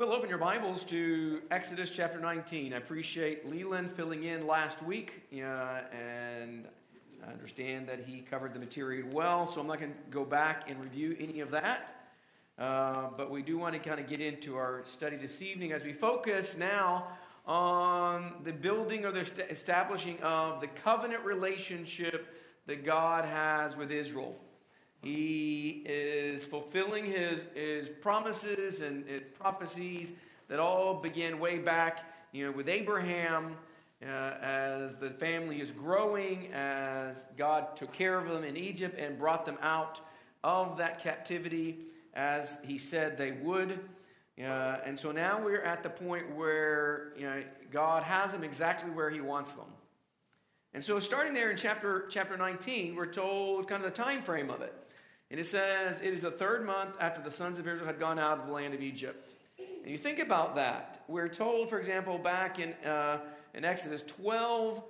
We'll open your Bibles to Exodus chapter 19. I appreciate Leland filling in last week, uh, and I understand that he covered the material well, so I'm not going to go back and review any of that. Uh, but we do want to kind of get into our study this evening as we focus now on the building or the establishing of the covenant relationship that God has with Israel. He is fulfilling his, his promises and his prophecies that all began way back you know, with Abraham uh, as the family is growing, as God took care of them in Egypt and brought them out of that captivity as he said they would. Uh, and so now we're at the point where you know, God has them exactly where he wants them. And so starting there in chapter, chapter 19, we're told kind of the time frame of it. And it says, It is the third month after the sons of Israel had gone out of the land of Egypt. And you think about that. We're told, for example, back in, uh, in Exodus 12,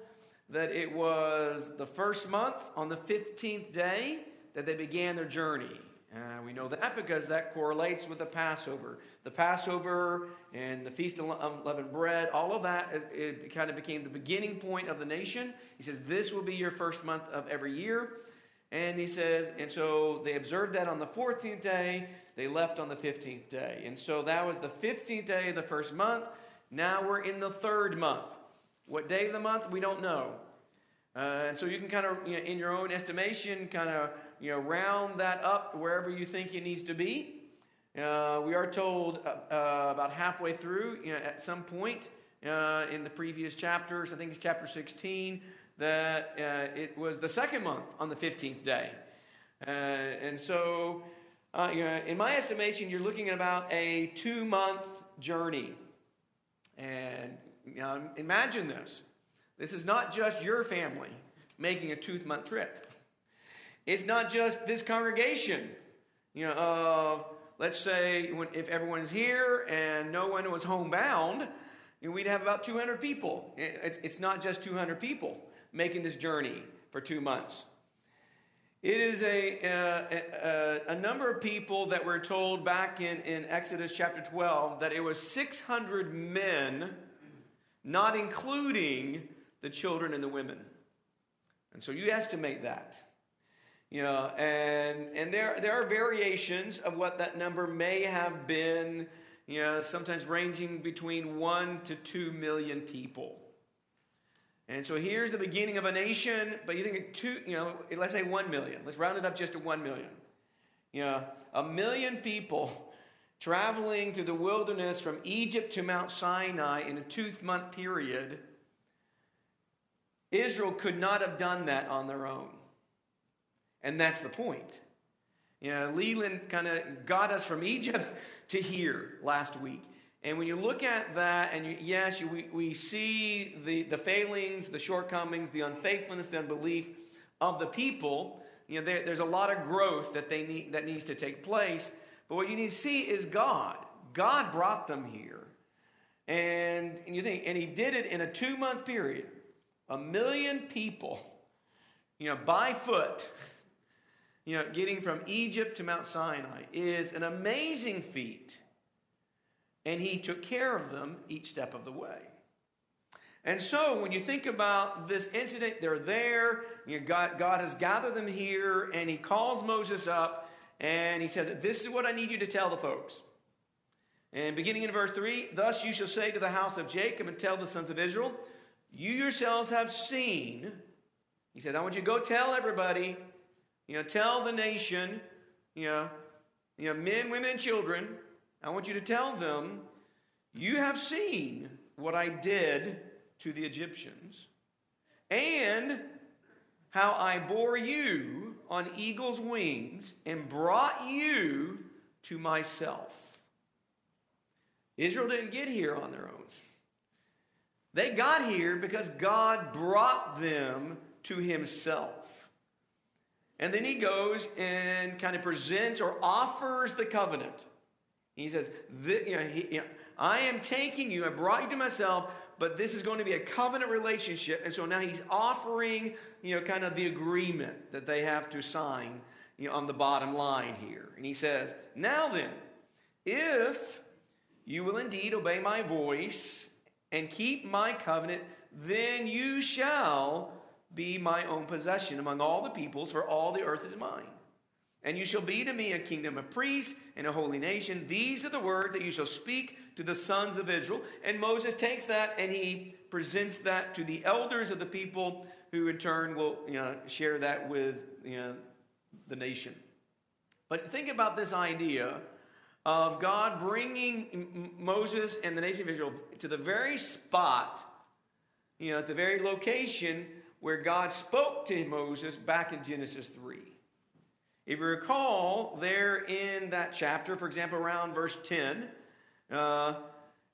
that it was the first month on the 15th day that they began their journey. Uh, we know that because that correlates with the Passover. The Passover and the Feast of Unleavened Bread, all of that, is, it kind of became the beginning point of the nation. He says, This will be your first month of every year. And he says, and so they observed that on the 14th day, they left on the 15th day. And so that was the 15th day of the first month. Now we're in the third month. What day of the month? We don't know. Uh, and so you can kind of, you know, in your own estimation, kind of, you know, round that up wherever you think it needs to be. Uh, we are told uh, uh about halfway through, you know, at some point uh, in the previous chapters, I think it's chapter 16, that uh, it was the second month on the 15th day. Uh, and so, uh, in my estimation, you're looking at about a two month journey. And you know, imagine this this is not just your family making a two month trip, it's not just this congregation, you know, of let's say when, if everyone's here and no one was homebound, we'd have about 200 people. It's not just 200 people making this journey for two months. It is a, a, a, number of people that were told back in, in Exodus chapter 12 that it was 600 men, not including the children and the women. And so you estimate that. You know, and, and there, there are variations of what that number may have been, you know, sometimes ranging between one to two million people. And so here's the beginning of a nation, but you think two, you know, let's say one million. Let's round it up just to one million. You know, a million people traveling through the wilderness from Egypt to Mount Sinai in a two month period. Israel could not have done that on their own. And that's the point. You know, Leland kind of got us from Egypt to here last week. And when you look at that, and you, yes, you, we, we see the, the failings, the shortcomings, the unfaithfulness, the unbelief of the people, you know, there, there's a lot of growth that, they need, that needs to take place. But what you need to see is God. God brought them here. And, and you think, and he did it in a two month period. A million people, you know, by foot, you know, getting from Egypt to Mount Sinai is an amazing feat and he took care of them each step of the way. And so, when you think about this incident, they're there. You God, God has gathered them here, and He calls Moses up, and He says, This is what I need you to tell the folks. And beginning in verse 3 Thus you shall say to the house of Jacob and tell the sons of Israel, You yourselves have seen. He says, I want you to go tell everybody, you know, tell the nation, you know, you know men, women, and children I want you to tell them, You have seen what I did to the Egyptians, and how I bore you on eagle's wings and brought you to myself. Israel didn't get here on their own. They got here because God brought them to Himself. And then He goes and kind of presents or offers the covenant. He says, you know, he, you know, I am taking you, I brought you to myself, but this is going to be a covenant relationship. And so now he's offering, you know, kind of the agreement that they have to sign you know, on the bottom line here. And he says, Now then, if you will indeed obey my voice and keep my covenant, then you shall be my own possession among all the peoples, for all the earth is mine. And you shall be to me a kingdom of priests and a holy nation. These are the words that you shall speak to the sons of Israel. And Moses takes that and he presents that to the elders of the people, who in turn will you know, share that with you know, the nation. But think about this idea of God bringing Moses and the nation of Israel to the very spot, you know, at the very location where God spoke to Moses back in Genesis 3. If you recall, there in that chapter, for example, around verse 10, uh,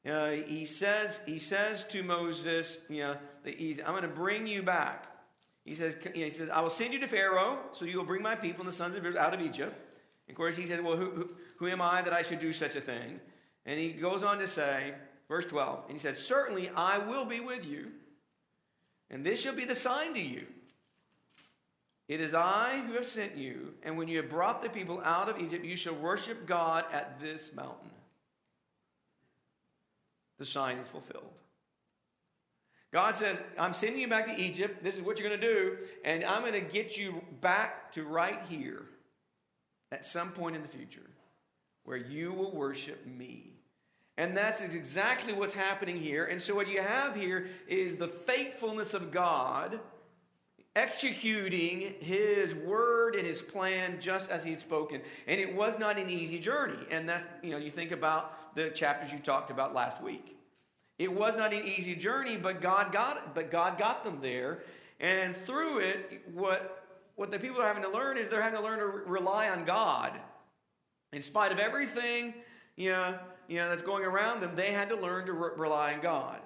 uh, he says he says to Moses, you know, I'm going to bring you back. He says, he says, I will send you to Pharaoh, so you will bring my people and the sons of Israel out of Egypt. And of course, he said, Well, who, who, who am I that I should do such a thing? And he goes on to say, verse 12, and he said, Certainly I will be with you, and this shall be the sign to you. It is I who have sent you, and when you have brought the people out of Egypt, you shall worship God at this mountain. The sign is fulfilled. God says, I'm sending you back to Egypt. This is what you're going to do. And I'm going to get you back to right here at some point in the future where you will worship me. And that's exactly what's happening here. And so, what you have here is the faithfulness of God executing his word and his plan just as he had spoken. And it was not an easy journey. And that's, you know, you think about the chapters you talked about last week. It was not an easy journey, but God got but God got them there. And through it, what what the people are having to learn is they're having to learn to rely on God. In spite of everything, you know, you know that's going around them, they had to learn to re- rely on God.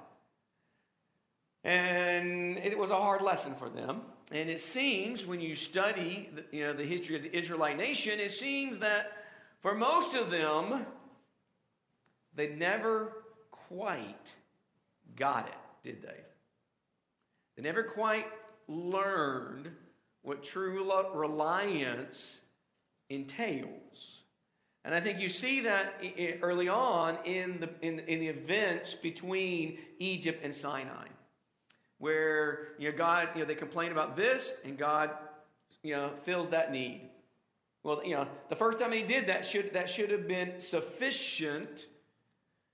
And it was a hard lesson for them. And it seems when you study the, you know, the history of the Israelite nation, it seems that for most of them, they never quite got it, did they? They never quite learned what true reliance entails. And I think you see that early on in the, in, in the events between Egypt and Sinai, where you know, God, you know, they complain about this, and God, you know, fills that need. Well, you know, the first time He did that should that should have been sufficient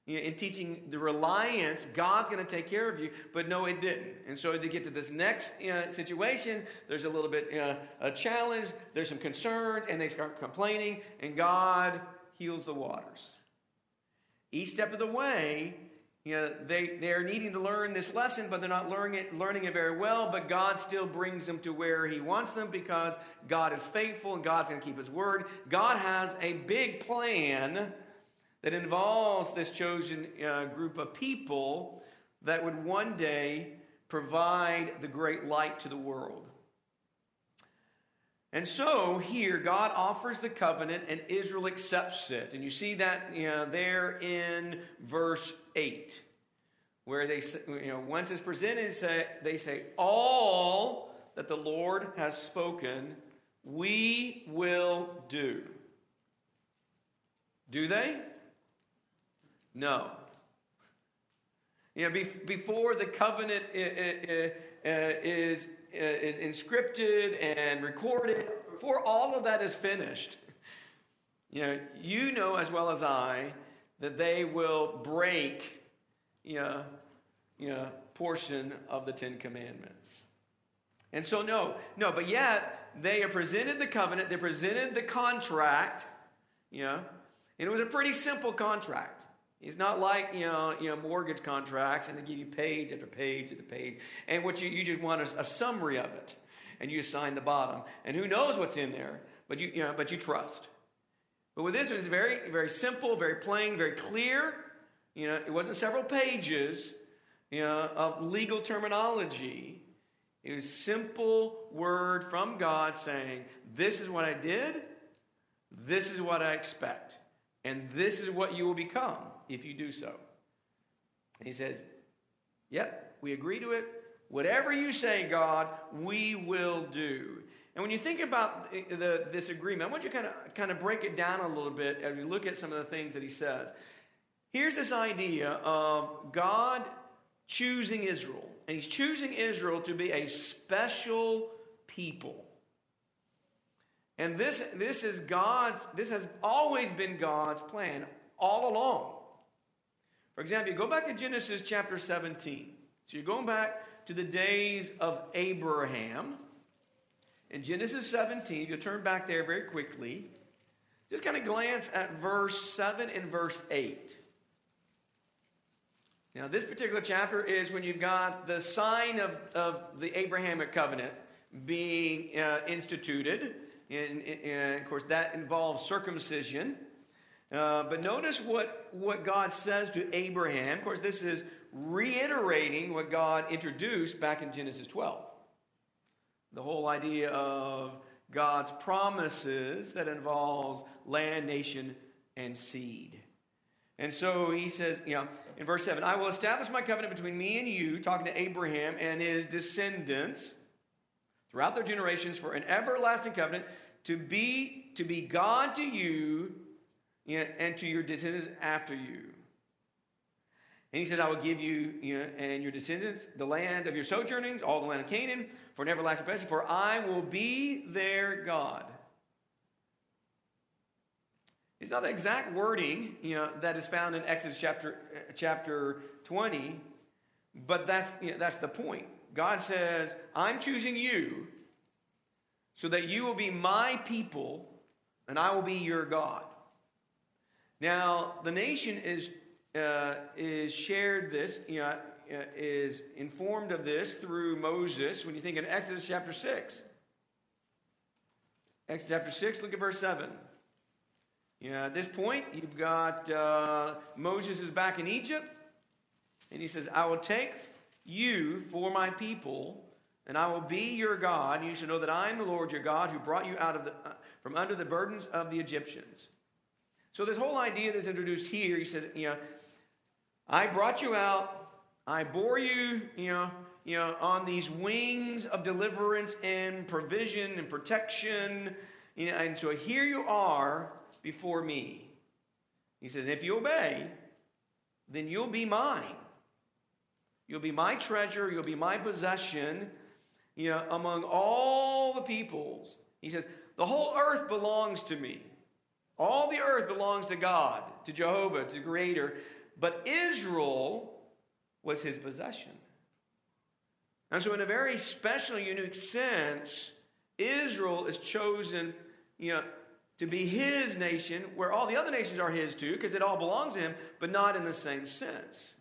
you know, in teaching the reliance, God's going to take care of you, but no, it didn't. And so to get to this next uh, situation, there's a little bit uh, a challenge, there's some concerns, and they start complaining, and God heals the waters. Each step of the way, you know, they, they're needing to learn this lesson, but they're not learning it, learning it very well, but God still brings them to where He wants them because God is faithful and God's going to keep His word. God has a big plan that involves this chosen uh, group of people that would one day provide the great light to the world. And so here, God offers the covenant and Israel accepts it. And you see that you know, there in verse 8, where they, you know, once it's presented, they say, All that the Lord has spoken, we will do. Do they? No. You know, before the covenant is, Uh, is inscripted and recorded, before all of that is finished, you know, you know as well as I that they will break, you know, you know, portion of the Ten Commandments. And so, no, no, but yet they are presented the covenant, they presented the contract, you know, and it was a pretty simple contract. It's not like you know, you know mortgage contracts and they give you page after page after page, and what you, you just want is a summary of it, and you sign the bottom, and who knows what's in there, but you, you know, but you trust. But with this one, it's very very simple, very plain, very clear. You know, it wasn't several pages, you know, of legal terminology. It was simple word from God saying, "This is what I did. This is what I expect." And this is what you will become if you do so. he says, Yep, we agree to it. Whatever you say, God, we will do. And when you think about the, this agreement, I want you to kind of, kind of break it down a little bit as we look at some of the things that he says. here's this idea of God choosing Israel. And he's choosing Israel to be a special people. And this, this is God's, this has always been God's plan all along. For example, you go back to Genesis chapter 17. So you're going back to the days of Abraham. In Genesis 17, if you turn back there very quickly, just kind of glance at verse 7 and verse 8. Now, this particular chapter is when you've got the sign of, of the Abrahamic covenant being uh, instituted. And, and, of course, that involves circumcision. Uh, but notice what, what God says to Abraham. Of course, this is reiterating what God introduced back in Genesis 12. The whole idea of God's promises that involves land, nation, and seed. And so he says, you know, in verse 7, I will establish my covenant between me and you, talking to Abraham and his descendants throughout their generations for an everlasting covenant to be to be God to you, you know, and to your descendants after you. And he says, I will give you, you know, and your descendants the land of your sojournings, all the land of Canaan, for an everlasting possession, for I will be their God. It's not the exact wording, you know, that is found in Exodus chapter, chapter 20, but that's, you know, that's the point. God says, I'm choosing you so that you will be my people and I will be your God. Now, the nation is, uh, is shared this, you know, uh, is informed of this through Moses when you think in Exodus chapter 6. Exodus chapter 6, look at verse 7. You know, at this point, you've got uh, Moses is back in Egypt, and he says, I will take you for my people, and I will be your God, and you shall know that I am the Lord your God who brought you out of the, uh, from under the burdens of the Egyptians. So, this whole idea that's introduced here, he says, you know, I brought you out, I bore you, you know, you know, on these wings of deliverance and provision and protection. You know, and so here you are before me. He says, if you obey, then you'll be mine. You'll be my treasure, you'll be my possession, you know, among all the peoples. He says, the whole earth belongs to me. All the earth belongs to God, to Jehovah, to the Creator. But Israel was his possession. And so, in a very special, unique sense, Israel is chosen, you know, to be his nation, where all the other nations are his too, because it all belongs to him, but not in the same sense.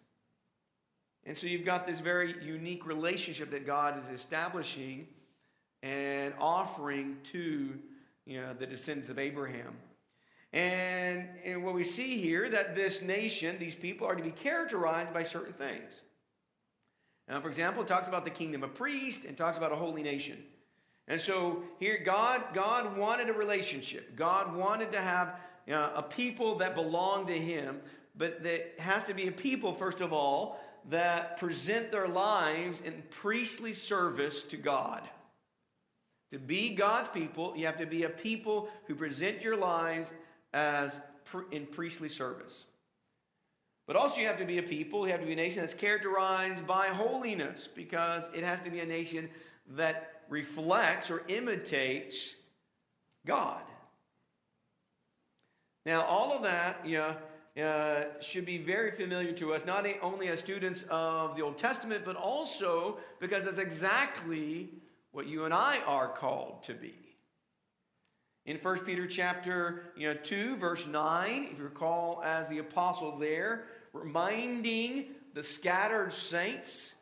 And so you've got this very unique relationship that God is establishing and offering to you know, the descendants of Abraham. And, and what we see here that this nation, these people, are to be characterized by certain things. Now, for example, it talks about the kingdom of priests and talks about a holy nation. And so here, God, God wanted a relationship. God wanted to have you know, a people that belong to Him, but that has to be a people, first of all, that present their lives in priestly service to God. To be God's people, you have to be a people who present your lives as in priestly service. But also, you have to be a people, you have to be a nation that's characterized by holiness, because it has to be a nation that reflects or imitates God. Now, all of that, you know, uh, should be very familiar to us, not only as students of the Old Testament, but also because that's exactly what you and I are called to be. In 1 Peter chapter you know, 2, verse 9, if you recall, as the apostle there, reminding the scattered saints,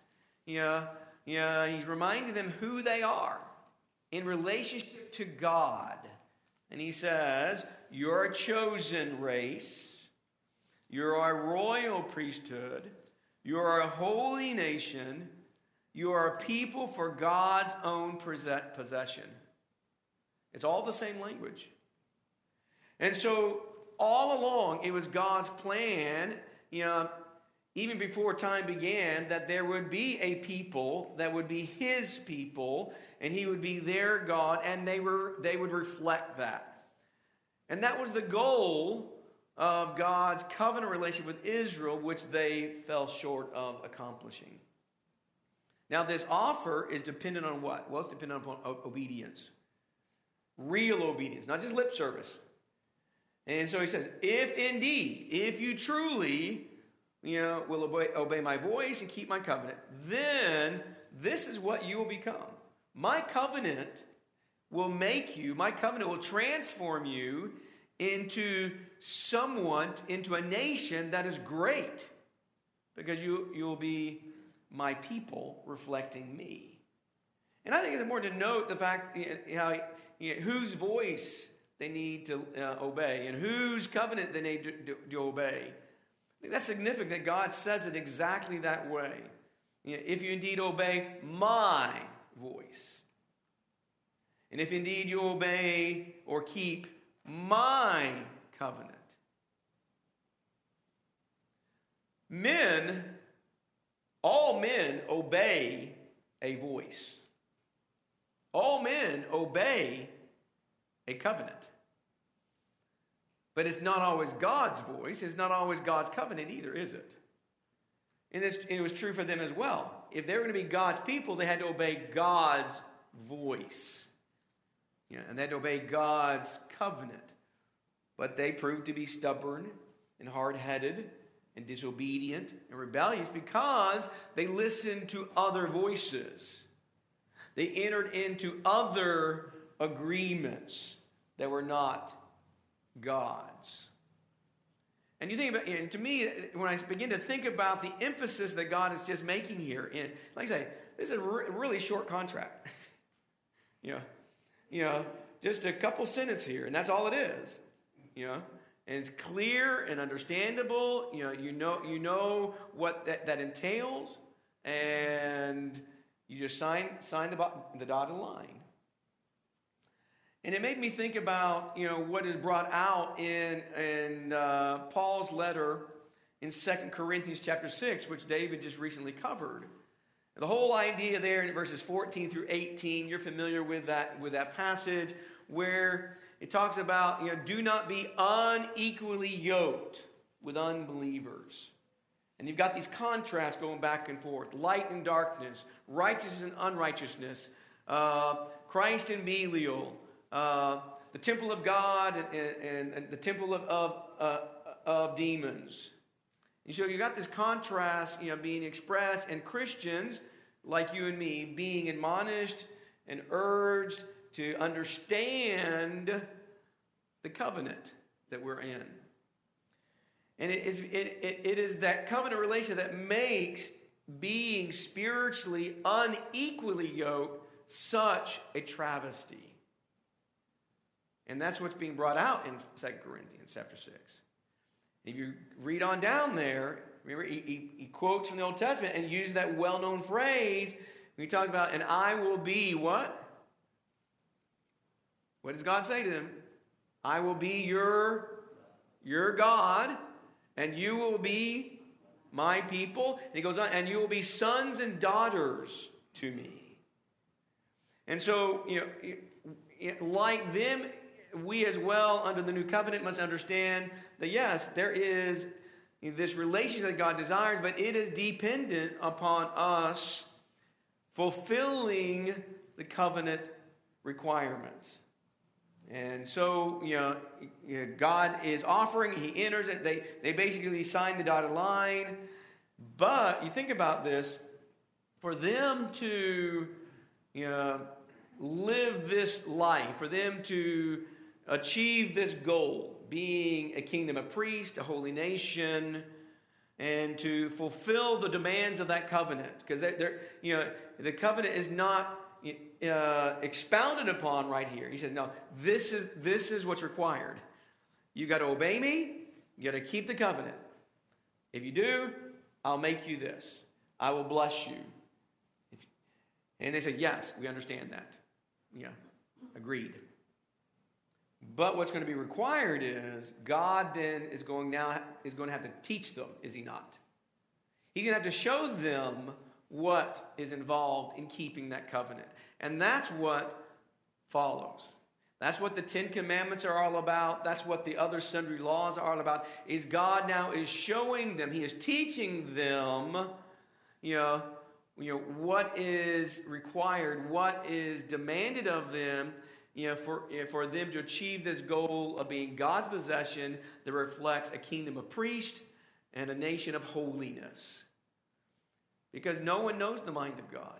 you know, you know, he's reminding them who they are in relationship to God. And he says, You're a chosen race, you're a royal priesthood, you're a holy nation, you are a people for God's own possession. It's all the same language. And so, all along, it was God's plan, you know, even before time began, that there would be a people that would be his people, and he would be their God, and they, were, they would reflect that. And that was the goal of God's covenant relationship with Israel, which they fell short of accomplishing. Now, this offer is dependent on what? Well, it's dependent upon obedience. Real obedience, not just lip service. And so he says, if indeed, if you truly, you know, will obey, obey my voice and keep my covenant, then this is what you will become. My covenant will make you, my covenant will transform you into someone, into a nation that is great. Because you, you'll be my people reflecting me. And I think it's important to note the fact how, you know, whose voice they need to uh, obey and whose covenant they need to, to, to obey. I think that's significant that God says it exactly that way. You know, if you indeed obey my voice, and if indeed you obey or keep my covenant. Men, all men obey a voice. All men obey a covenant. But it's not always God's voice, it's not always God's covenant either, is it? And this, it was true for them as well. If they were going to be God's people, they had to obey God's voice. You know, and they had to obey God's covenant. But they proved to be stubborn and hard headed and disobedient and rebellious because they listened to other voices. They entered into other agreements that were not God's. And you think about, and to me, when I begin to think about the emphasis that God is just making here, in like I say, this is a re- really short contract. you know, you know, just a couple sentences here, and that's all it is. You know, and it's clear and understandable. You know, you know, you know what that, that entails, and you just sign sign the, the dotted line. And it made me think about, you know, what is brought out in, in uh, Paul's letter in Second Corinthians chapter 6, which David just recently covered. The whole idea there in verses 14 through 18, you're familiar with that, with that passage where it talks about, you know, do not be unequally yoked with unbelievers. And you've got these contrasts going back and forth light and darkness, righteousness and unrighteousness, uh, Christ and Belial, uh, the temple of God and, and, and the temple of, of, uh, of demons. And so you've got this contrast, you know, being expressed, and Christians like you and me being admonished and urged to understand the covenant that we're in. And it is, it, it, it is that covenant relation that makes being spiritually unequally yoked such a travesty. And that's what's being brought out in 2 Corinthians chapter 6. If you read on down there, remember, he, he, he quotes from the Old Testament and uses that well known phrase. He talks about, and I will be what? What does God say to them? I will be your, your God, and you will be my people. And he goes on, and you will be sons and daughters to me. And so, you know, like them we as well, under the new covenant, must understand that yes, there is this relationship that God desires, but it is dependent upon us fulfilling the covenant requirements. And so, you know, God is offering, He enters it. They, they basically sign the dotted line. But you think about this for them to, you know, live this life, for them to achieve this goal, being a kingdom a priest, a holy nation, and to fulfill the demands of that covenant. Because they're, you know, the covenant is not uh, expounded upon right here. He says, no, this is, this is what's required. You got to obey me, you got to keep the covenant. If you do, I'll make you this. I will bless you. And they said, yes, we understand that. Yeah, agreed. But what's going to be required is God then is going now is going to have to teach them, is he not? He's going to have to show them what is involved in keeping that covenant. And that's what follows. That's what the Ten Commandments are all about. That's what the other sundry laws are all about. Is God now is showing them, He is teaching them, you know, you know what is required, what is demanded of them, you know, for, for them to achieve this goal of being God's possession that reflects a kingdom of priests and a nation of holiness. Because no one knows the mind of God.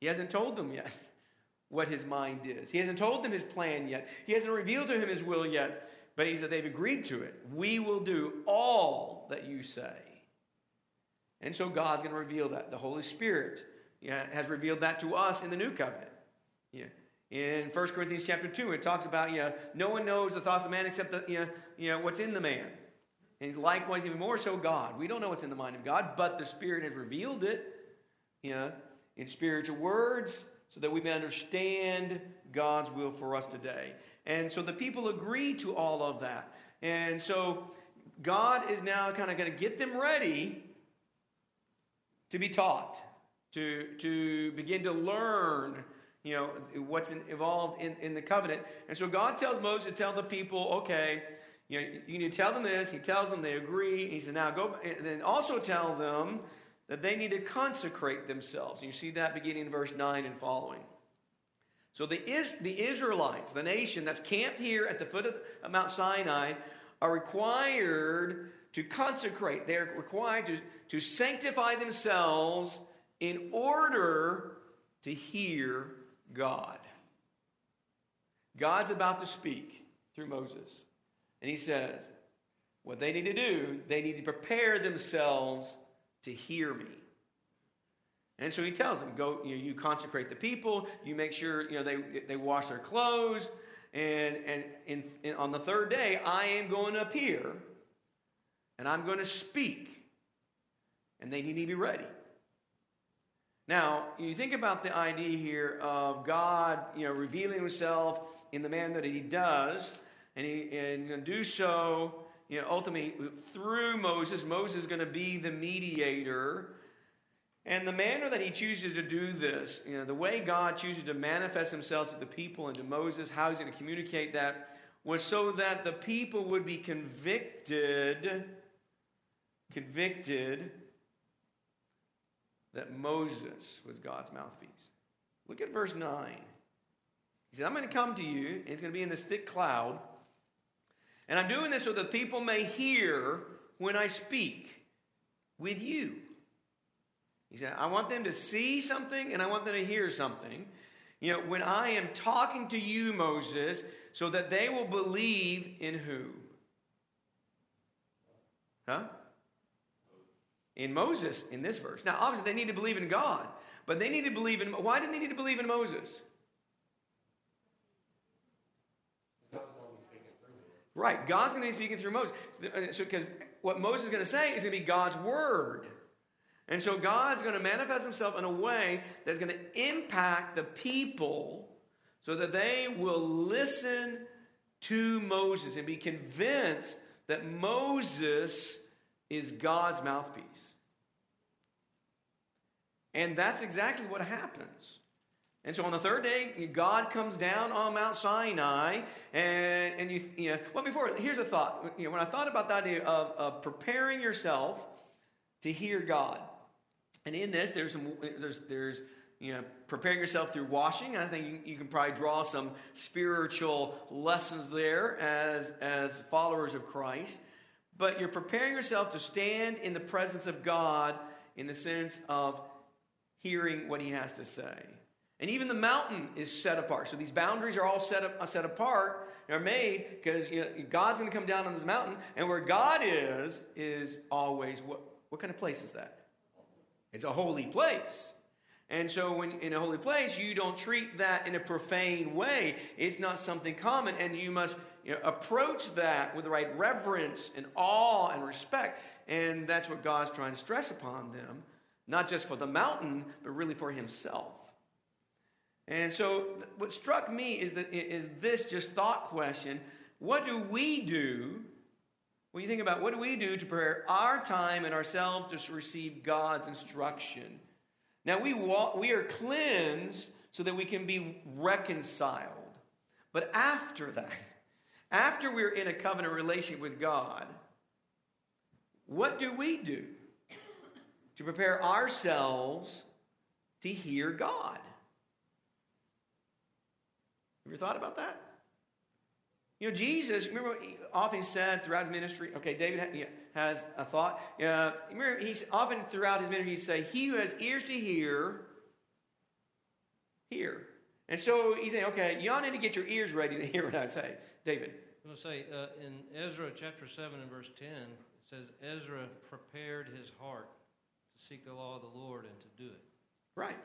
He hasn't told them yet what his mind is. He hasn't told them his plan yet. He hasn't revealed to him his will yet. But he said they've agreed to it. We will do all that you say. And so God's going to reveal that. The Holy Spirit has revealed that to us in the new covenant. Yeah. In 1 Corinthians chapter 2, it talks about, you know, no one knows the thoughts of man except the, you know, what's in the man. And likewise, even more so, God. We don't know what's in the mind of God, but the Spirit has revealed it, you know, in spiritual words so that we may understand God's will for us today. And so the people agree to all of that. And so God is now kind of going to get them ready to be taught, to, to begin to learn, you know, what's involved in, in the covenant. And so God tells Moses to tell the people, okay, you, know, you need to tell them this. He tells them they agree. He says, now go, and then also tell them that they need to consecrate themselves. You see that beginning in verse 9 and following. So the, Is- the Israelites, the nation that's camped here at the foot of Mount Sinai, are required to consecrate. They're required to, to sanctify themselves in order to hear God. God's about to speak through Moses. And he says, what they need to do, they need to prepare themselves to hear me. And so he tells them, go, you, know, you consecrate the people, you make sure you know, they, they wash their clothes, and, and, and, and on the third day, I am going to appear, and I'm going to speak, and they need to be ready. Now, you think about the idea here of God, you know, revealing himself in the manner that he does, and, he, and he's going to do so you know, ultimately through Moses, Moses is going to be the mediator. And the manner that he chooses to do this, you know, the way God chooses to manifest himself to the people and to Moses, how he's going to communicate that, was so that the people would be convicted, convicted that Moses was God's mouthpiece. Look at verse 9. He said, I'm going to come to you, and it's going to be in this thick cloud. And I'm doing this so that people may hear when I speak with you. He said, I want them to see something and I want them to hear something. You know, when I am talking to you, Moses, so that they will believe in who? Huh? In Moses, in this verse. Now, obviously, they need to believe in God, but they need to believe in. Why did they need to believe in Moses? Right. God's going to be speaking through Moses. Uh, so, because what Moses is going to say is going to be God's word. And so God's going to manifest himself in a way that's going to impact the people so that they will listen to Moses and be convinced that Moses is God's mouthpiece. And that's exactly what happens. And so on the third day, God comes down on Mount Sinai, and, and you, you know, well, before, here's a thought. You know, when I thought about the idea of, of preparing yourself to hear God, and in this, there's some, there's, there's, you know, preparing yourself through washing. I think you, you can probably draw some spiritual lessons there as, as followers of Christ. But you're preparing yourself to stand in the presence of God in the sense of hearing what he has to say. And even the mountain is set apart. So these boundaries are all set up, uh, set apart. They're made because you know, God's going to come down on this mountain, and where God is is always what? What kind of place is that? It's a holy place. And so, when in a holy place, you don't treat that in a profane way. It's not something common, and you must you know, approach that with the right reverence and awe and respect. And that's what God's trying to stress upon them, not just for the mountain, but really for Himself. And so, what struck me is, that, is this just thought question what do we do? When you think about what do we do to prepare our time and ourselves to receive God's instruction? Now, we, walk, we are cleansed so that we can be reconciled. But after that, after we're in a covenant relationship with God, what do we do to prepare ourselves to hear God? You thought about that? You know, Jesus, remember he often said throughout his ministry, okay, David has a thought. Uh, remember, he's often throughout his ministry, he say, He who has ears to hear, hear. And so he's saying, okay, y'all need to get your ears ready to hear what I say. David. I'm going to say uh, in Ezra chapter 7 and verse 10, it says, Ezra prepared his heart to seek the law of the Lord and to do it. Right.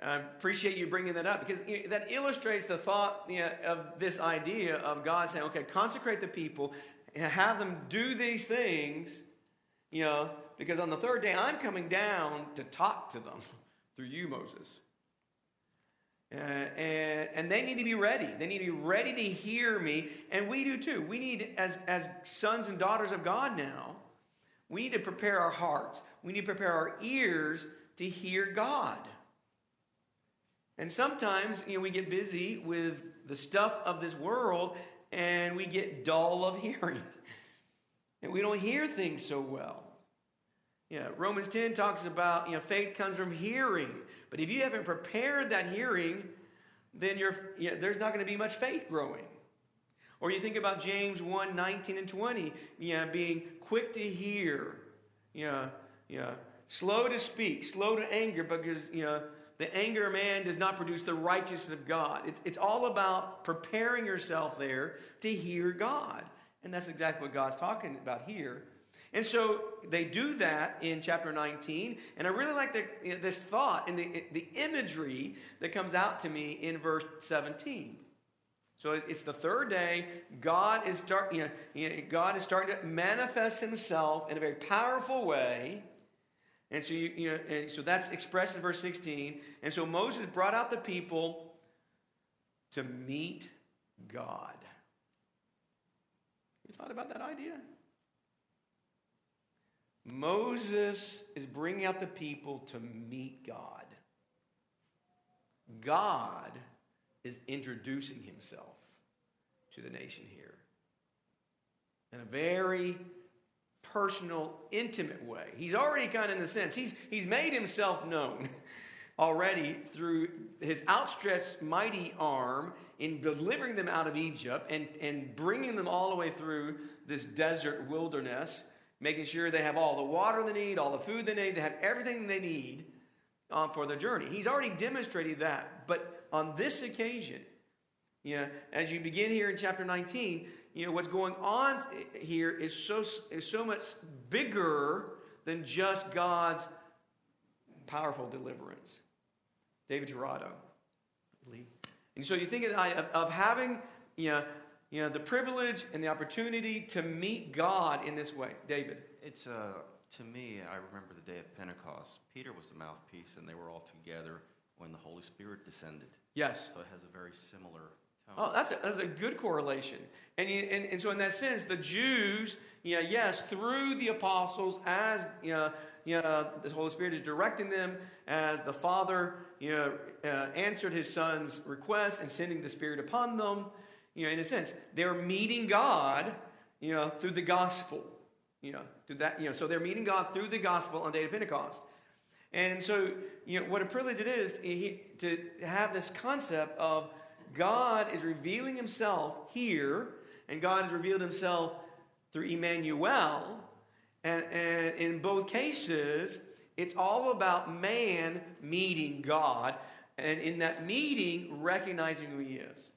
I appreciate you bringing that up because that illustrates the thought you know, of this idea of God saying, okay, consecrate the people and have them do these things, you know, because on the third day I'm coming down to talk to them through you, Moses. Uh, and, and they need to be ready. They need to be ready to hear me. And we do too. We need, as, as sons and daughters of God now, we need to prepare our hearts. We need to prepare our ears to hear God. And sometimes, you know, we get busy with the stuff of this world and we get dull of hearing. and we don't hear things so well. Yeah, Romans 10 talks about, you know, faith comes from hearing. But if you haven't prepared that hearing, then you're, you know, there's not going to be much faith growing. Or you think about James 1 19 and 20, you know, being quick to hear, you know, you know, slow to speak, slow to anger, because, you know, the anger of man does not produce the righteousness of God. It's, it's all about preparing yourself there to hear God. And that's exactly what God's talking about here. And so they do that in chapter 19. And I really like the, this thought and the, the imagery that comes out to me in verse 17. So it's the third day. God is, start, you know, God is starting to manifest himself in a very powerful way. And so, you, you know, and so that's expressed in verse 16. And so Moses brought out the people to meet God. You thought about that idea? Moses is bringing out the people to meet God. God is introducing himself to the nation here in a very personal, intimate way. He's already kind of in the sense, he's, he's made himself known already through his outstretched mighty arm in delivering them out of Egypt and, and bringing them all the way through this desert wilderness, making sure they have all the water they need, all the food they need, they have everything they need um, for their journey. He's already demonstrated that. But on this occasion, you know, as you begin here in chapter 19, you know, what's going on here is so, is so much bigger than just God's powerful deliverance. David Gerardo, Lee. And so you think of, of having, you know, you know, the privilege and the opportunity to meet God in this way. David. It's, uh, to me, I remember the day of Pentecost. Peter was the mouthpiece, and they were all together when the Holy Spirit descended. Yes. So it has a very similar Oh, that's a, that's a good correlation. And, and, and so, in that sense, the Jews, you know, yes, through the apostles, as you know, you know, the Holy Spirit is directing them, as the Father you know, uh, answered his Son's request and sending the Spirit upon them, you know, in a sense, they're meeting God, you know, through the gospel. You know, through that, you know, so they're meeting God through the gospel on the day of Pentecost. And so, you know, what a privilege it is to, to have this concept of God is revealing himself here, and God has revealed himself through Emmanuel. And, and in both cases, it's all about man meeting God, and in that meeting, recognizing who he is.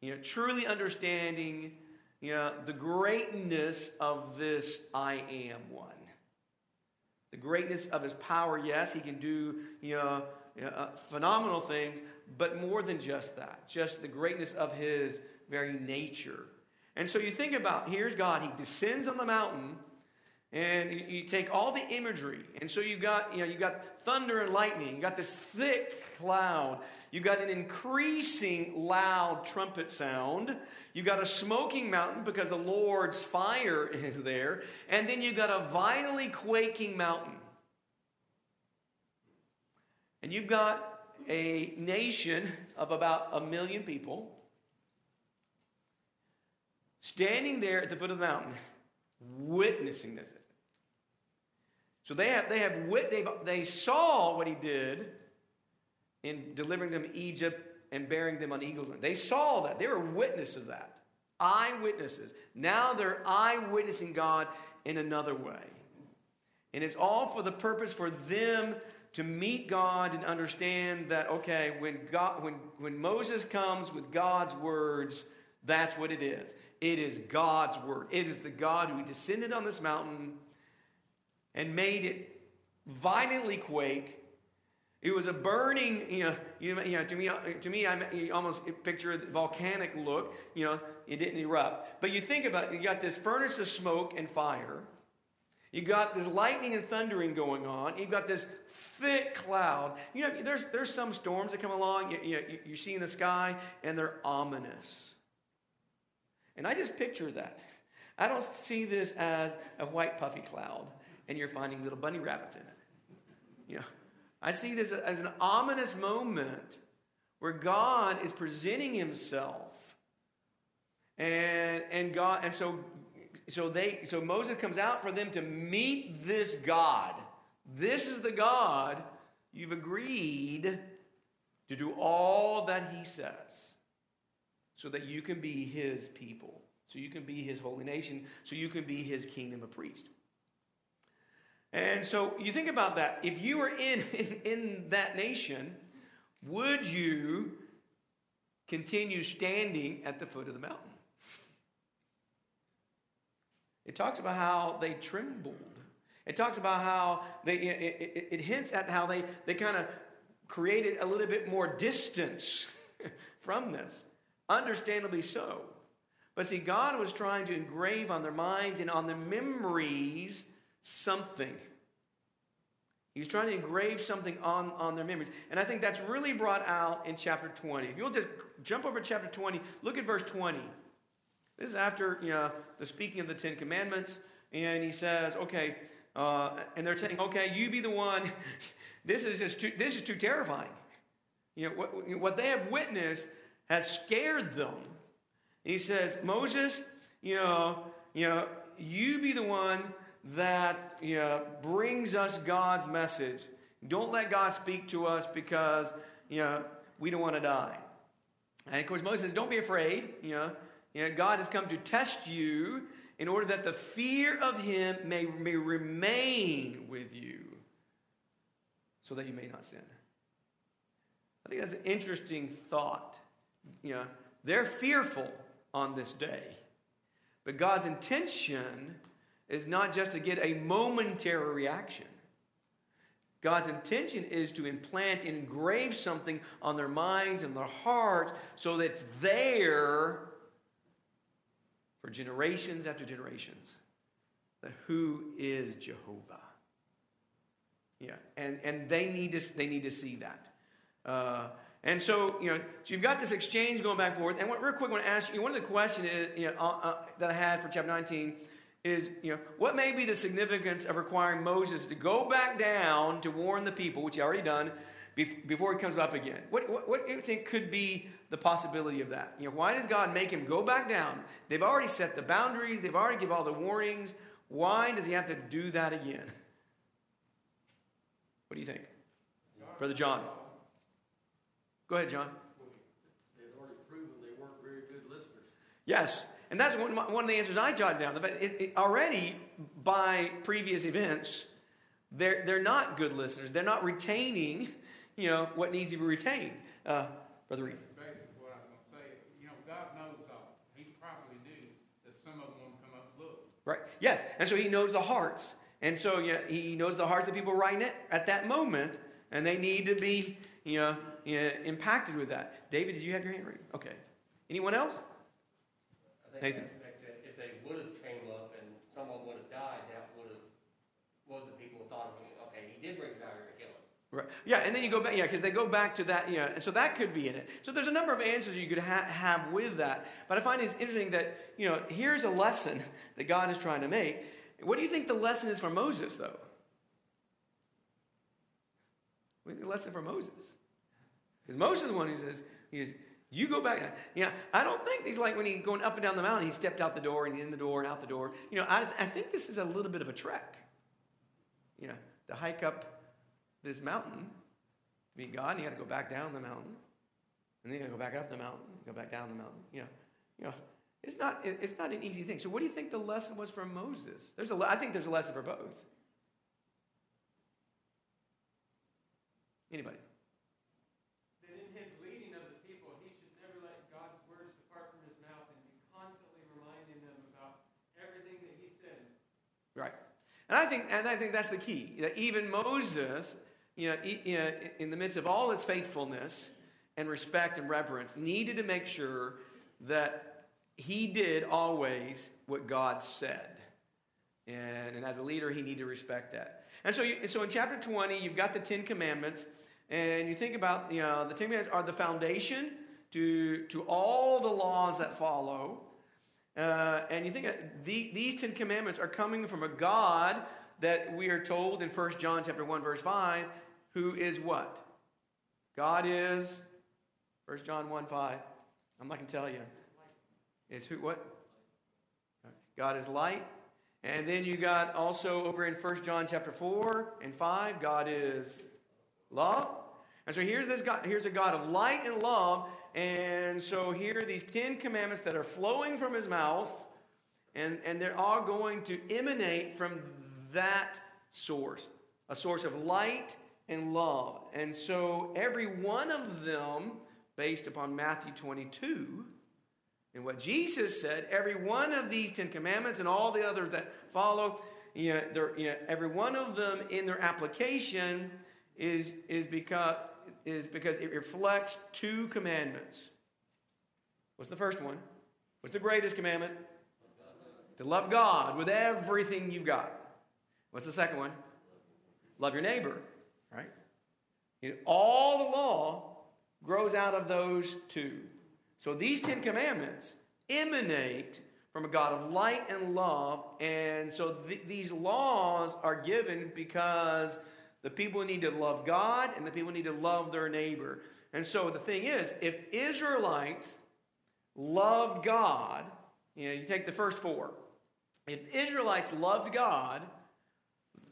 You know, truly understanding you know, the greatness of this I am one. The greatness of his power, yes, he can do you know, you know uh, phenomenal things, but more than just that, just the greatness of his very nature. And so you think about here's God, he descends on the mountain. And you take all the imagery, and so you got, you know, you got thunder and lightning, you got this thick cloud, you got an increasing loud trumpet sound, you got a smoking mountain because the Lord's fire is there, and then you got a violently quaking mountain. And you've got a nation of about a million people standing there at the foot of the mountain, witnessing this. So they have, they have wit, they they saw what he did in delivering them Egypt and bearing them on eagle's. They saw that. They were witness of that. Eyewitnesses. Now they're eyewitnessing God in another way. And it's all for the purpose for them to meet God and understand that, okay, when, God, when, when Moses comes with God's words, that's what it is. It is God's word. It is the God who descended on this mountain and made it violently quake. It was a burning, you know, you, know to me, to me, I almost picture a volcanic look. You know, it didn't erupt. But you think about it, you got this furnace of smoke and fire. You got this lightning and thundering going on. You've got this thick cloud. You know, there's, there's some storms that come along, you, you, you see in the sky, and they're ominous. And I just picture that. I don't see this as a white puffy cloud and you're finding little bunny rabbits in it. You know, I see this as an ominous moment where God is presenting himself. And, and God, and so so they so Moses comes out for them to meet this God. This is the God you've agreed to do all that he says so that you can be his people, so you can be his holy nation, so you can be his kingdom of priests. And so you think about that. If you were in, in, in that nation, would you continue standing at the foot of the mountain? It talks about how they trembled. It talks about how they, it, it, it hints at how they, they kind of created a little bit more distance from this. Understandably so. But see, God was trying to engrave on their minds and on their memories something. He's trying to engrave something on, on their memories. And I think that's really brought out in chapter 20. If you'll just jump over chapter 20, look at verse 20. This is after you know, the speaking of the Ten Commandments. And he says, okay, uh, and they're saying, okay, you be the one. this is just too, this is too terrifying. You know, what, what they have witnessed has scared them. he says, Moses, you know, you know, you be the one that you know, brings us God's message. Don't let God speak to us because you know, we don't want to die. And of course, Moses says, Don't be afraid. You know, you know, God has come to test you in order that the fear of him may, may remain with you so that you may not sin. I think that's an interesting thought. You know, they're fearful on this day, but God's intention is not just to get a momentary reaction. God's intention is to implant, engrave something on their minds and their hearts so that it's there for generations after generations. That who is Jehovah? Yeah, and, and they, need to, they need to see that. Uh, and so, you know, so you've got this exchange going back and forth. And what, real quick, I want to ask you one of the questions you know, uh, uh, that I had for chapter 19 is, you know, what may be the significance of requiring Moses to go back down to warn the people, which he already done, before he comes up again? What, what, what do you think could be the possibility of that? You know, why does God make him go back down? They've already set the boundaries, they've already given all the warnings. Why does he have to do that again? What do you think? Brother John. Go ahead, John. They've already proven they weren't very good listeners. Yes. And that's one, one of the answers I jotted down. It, it, already, by previous events, they're, they're not good listeners. They're not retaining, you know, what needs to be retained. Uh, Brother Reed. Basically, what I was going to say, you know, God knows all. He probably knew that some of them want to come up and look. Right. Yes. And so he knows the hearts. And so yeah, he knows the hearts of people right at, at that moment, and they need to be, you know, you know, impacted with that. David, did you have your hand raised? Okay. Anyone else? Nathan? that if they would have came up and someone would have died, that would have, what the people thought of him, okay, he did bring fire to kill us. Right. Yeah, and then you go back, yeah, because they go back to that, you know, so that could be in it. So there's a number of answers you could ha- have with that. But I find it's interesting that, you know, here's a lesson that God is trying to make. What do you think the lesson is for Moses, though? The lesson for Moses? Because Moses is the one who says, he is, You go back. Yeah, I don't think he's like when he's going up and down the mountain, he stepped out the door and in the door and out the door. You know, I, I think this is a little bit of a trek. You know, the hike up this mountain to meet God, and you got to go back down the mountain. And then you got to go back up the mountain, go back down the mountain. You know, you know, it's not, it's not an easy thing. So what do you think the lesson was for Moses? There's a, I think there's a lesson for both. Anybody? that in his leading of the people, he should never let God's words depart from his mouth and be constantly reminding them about everything that he said. Right. And I think, and I think that's the key. That even Moses, you know, in the midst of all his faithfulness and respect and reverence, needed to make sure that he did always what God said. And, and as a leader, he needed to respect that. And so, you, so in chapter 20, you've got the Ten Commandments, and you think about, you know, the Ten Commandments are the foundation to, to all the laws that follow. Uh, and you think the, these Ten Commandments are coming from a God that we are told in 1 John chapter 1, verse 5, who is what? God is, 1 John 1, 5. I'm not going to tell you. It's who, what? God is light. And then you got also over in 1 John chapter 4 and 5, God is love. And so here's this God, here's a God of light and love. And so here are these Ten Commandments that are flowing from his mouth, and, and they're all going to emanate from that source, a source of light and love. And so every one of them, based upon Matthew 22, and what Jesus said, every one of these Ten Commandments and all the others that follow, you know, you know, every one of them in their application is, is, because, is because it reflects two commandments. What's the first one? What's the greatest commandment? To love God with everything you've got. What's the second one? Love your neighbor, right? You know, all the law grows out of those two. So these Ten Commandments emanate from a God of light and love. And so th- these laws are given because the people need to love God and the people need to love their neighbor. And so the thing is, if Israelites loved God, you know, you take the first four. If Israelites loved God,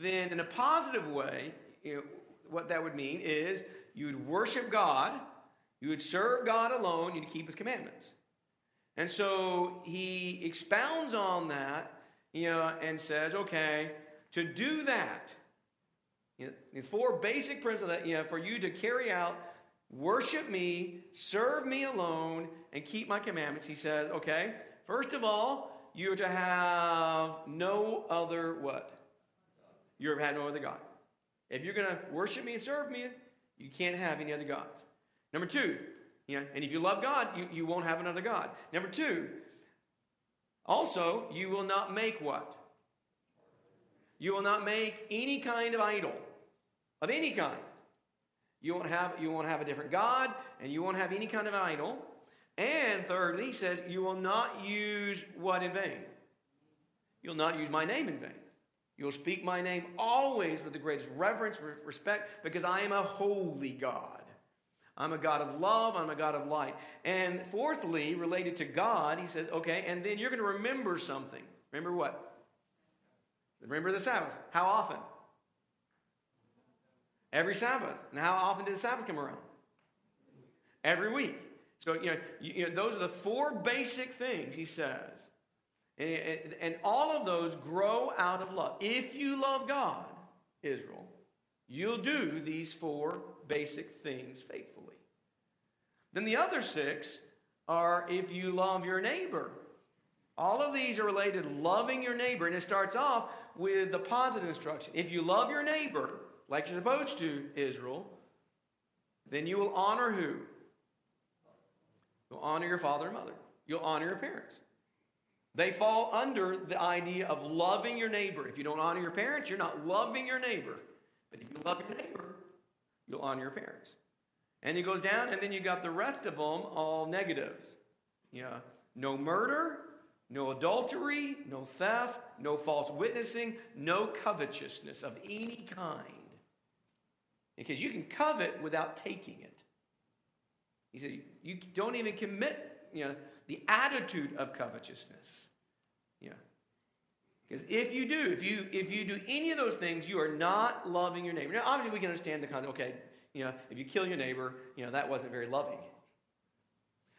then in a positive way, you know, what that would mean is you would worship God you would serve God alone, you'd keep his commandments. And so he expounds on that, you know, and says, okay, to do that, you know, the four basic principles that, you know, for you to carry out, worship me, serve me alone, and keep my commandments, he says, okay, first of all, you're to have no other what? To have no other God. If you're going to worship me and serve me, you can't have any other gods. Number two, you know, and if you love God, you, you won't have another God. Number two, also, you will not make what? You will not make any kind of idol, of any kind. You won't have, you won't have a different God, and you won't have any kind of idol. And thirdly, he says, you will not use what in vain? You'll not use my name in vain. You'll speak my name always with the greatest reverence, respect, because I am a holy God. I'm a God of love. I'm a God of light. And fourthly, related to God, he says, okay, and then you're going to remember something. Remember what? Remember the Sabbath. How often? Every Sabbath. And how often did the Sabbath come around? Every week. So, you know, you, you know those are the four basic things, he says. And, and, all of those grow out of love. If you love God, Israel, you'll do these four basic things faithfully. Then the other six are if you love your neighbor. All of these are related loving your neighbor, and it starts off with the positive instruction. If you love your neighbor, like you're supposed to, Israel, then you will honor who? You'll honor your father and mother. You'll honor your parents. They fall under the idea of loving your neighbor. If you don't honor your parents, you're not loving your neighbor. But if you love your neighbor, you'll honor your parents. And he goes down, and then you got the rest of them all negatives. Yeah, no murder, no adultery, no theft, no false witnessing, no covetousness of any kind. Because you can covet without taking it. He said, you don't even commit, you know, the attitude of covetousness. Yeah. Because if you do, if you if you do any of those things, you are not loving your neighbor. Now, obviously, we can understand the concept. Okay, you know, if you kill your neighbor, you know that wasn't very loving.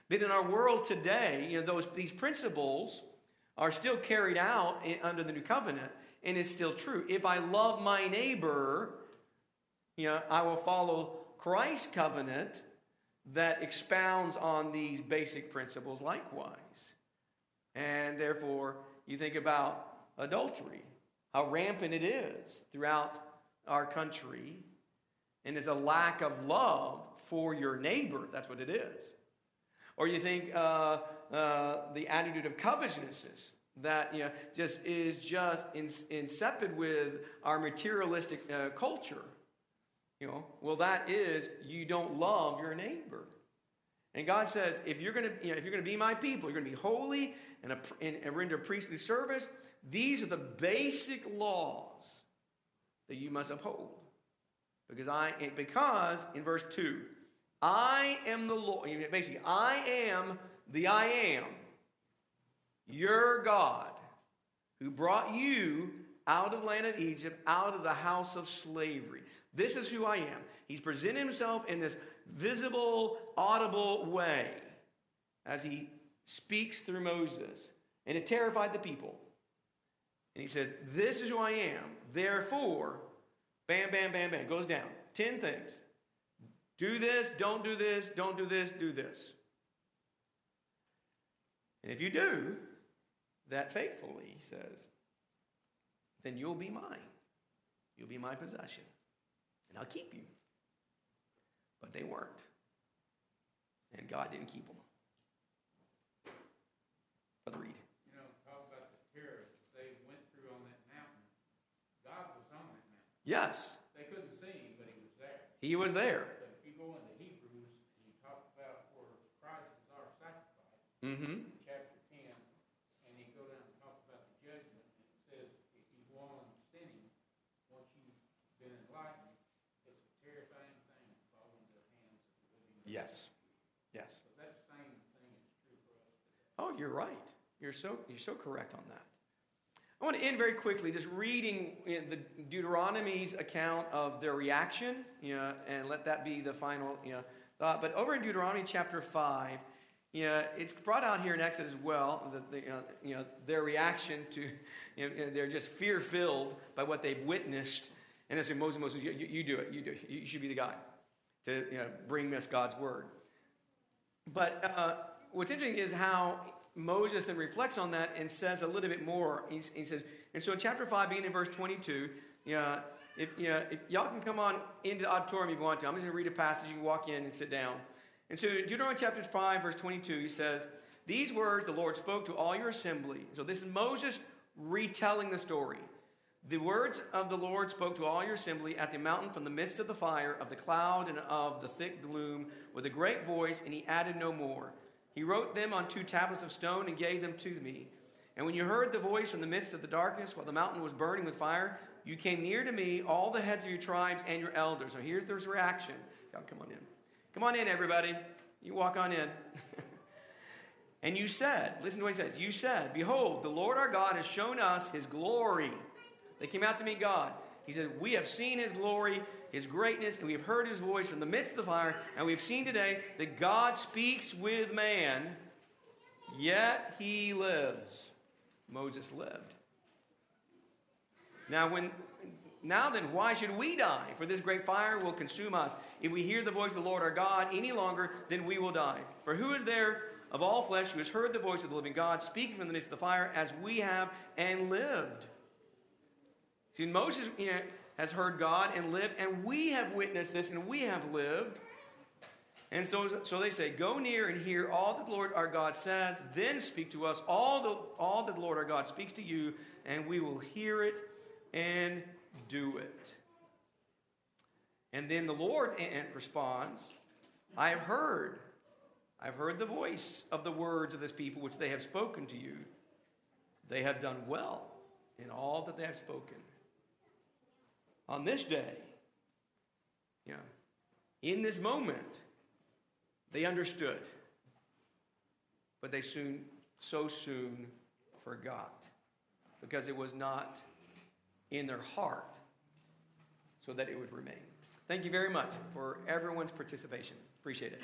But in our world today, you know, those these principles are still carried out in, under the new covenant, and it's still true. If I love my neighbor, you know, I will follow Christ's covenant that expounds on these basic principles likewise. And therefore, you think about adultery, how rampant it is throughout our country, and is a lack of love for your neighbor. That's what it is. Or you think uh, uh, the attitude of covetousness that you know, just is just insipid with our materialistic uh, culture. You know, well, that is you don't love your neighbor. And God says, if you're to, you know, if you're to be my people, you're to be holy and, a, and, and render priestly service. These are the basic laws that you must uphold. Because I, because in verse two, I am the Lord. Basically, I am the I am, your God, who brought you out of the land of Egypt, out of the house of slavery. This is who I am. He's presented himself in this visible, audible way as he speaks through Moses. And it terrified the people. And he says, This is who I am. Therefore, bam, bam, bam, bam, goes down. Ten things. Do this, don't do this, don't do this, do this. And if you do that faithfully, he says, then you'll be mine. You'll be my possession. And I'll keep you. But they weren't. And God didn't keep them. Brother Reed. You know, talk about the terror they went through on that mountain. God was on that mountain. Yes. They couldn't see him, but he was there. He was there. But if you go into Hebrews, and you talk about where Christ is our sacrifice, Mm-hmm. chapter ten, and you go down and talk about the judgment, and it says, if you go on sinning, once you've been enlightened, it's a terrifying thing to fall into the hands of the living. God. Yes. Yes. But that same thing is true for us. Oh, you're right. You're so you're so correct on that. I want to end very quickly, just reading the Deuteronomy's account of their reaction, you know, and let that be the final you know, thought. But over in Deuteronomy chapter five, you know, it's brought out here in Exodus as well. That the, you, know, you know their reaction to, you know, they're just fear filled by what they've witnessed, and they say, Moses, Moses, you, you, do it. You do. It. You should be the guy to you know, bring us God's word. But uh, what's interesting is how Moses then reflects on that and says a little bit more. He's, he says, and so in chapter 5, beginning in verse 22, you know, if, know, if y'all can come on into the auditorium if you want to. I'm just going to read a passage. You can walk in and sit down. And so Deuteronomy chapter 5, verse 22, he says, These words the Lord spoke to all your assembly. So this is Moses retelling the story. The words of the Lord spoke to all your assembly at the mountain from the midst of the fire, of the cloud, and of the thick gloom, with a great voice, and he added no more. He wrote them on two tablets of stone and gave them to me. And when you heard the voice from the midst of the darkness, while the mountain was burning with fire, you came near to me, all the heads of your tribes and your elders. So here's their reaction. Y'all come on in. Come on in, everybody. You walk on in. and you said, listen to what he says. You said, Behold, the Lord our God has shown us his glory. They came out to meet God. He said, We have seen his glory, his greatness, and we have heard his voice from the midst of the fire. And we've seen today that God speaks with man, yet he lives. Moses lived. Now, when now then, why should we die? For this great fire will consume us. If we hear the voice of the Lord our God any longer, then we will die. For who is there of all flesh who has heard the voice of the living God speaking from the midst of the fire as we have and lived? See, Moses you know, has heard God and lived, and we have witnessed this and we have lived. And so, so they say, Go near and hear all that the Lord our God says, then speak to us all, the, all that the Lord our God speaks to you, and we will hear it and do it. And then the Lord responds, I have heard. I've heard the voice of the words of this people which they have spoken to you. They have done well in all that they have spoken. On this day, yeah, in this moment, They understood, but they soon, so soon forgot because it was not in their heart so that it would remain. Thank you very much for everyone's participation. Appreciate it.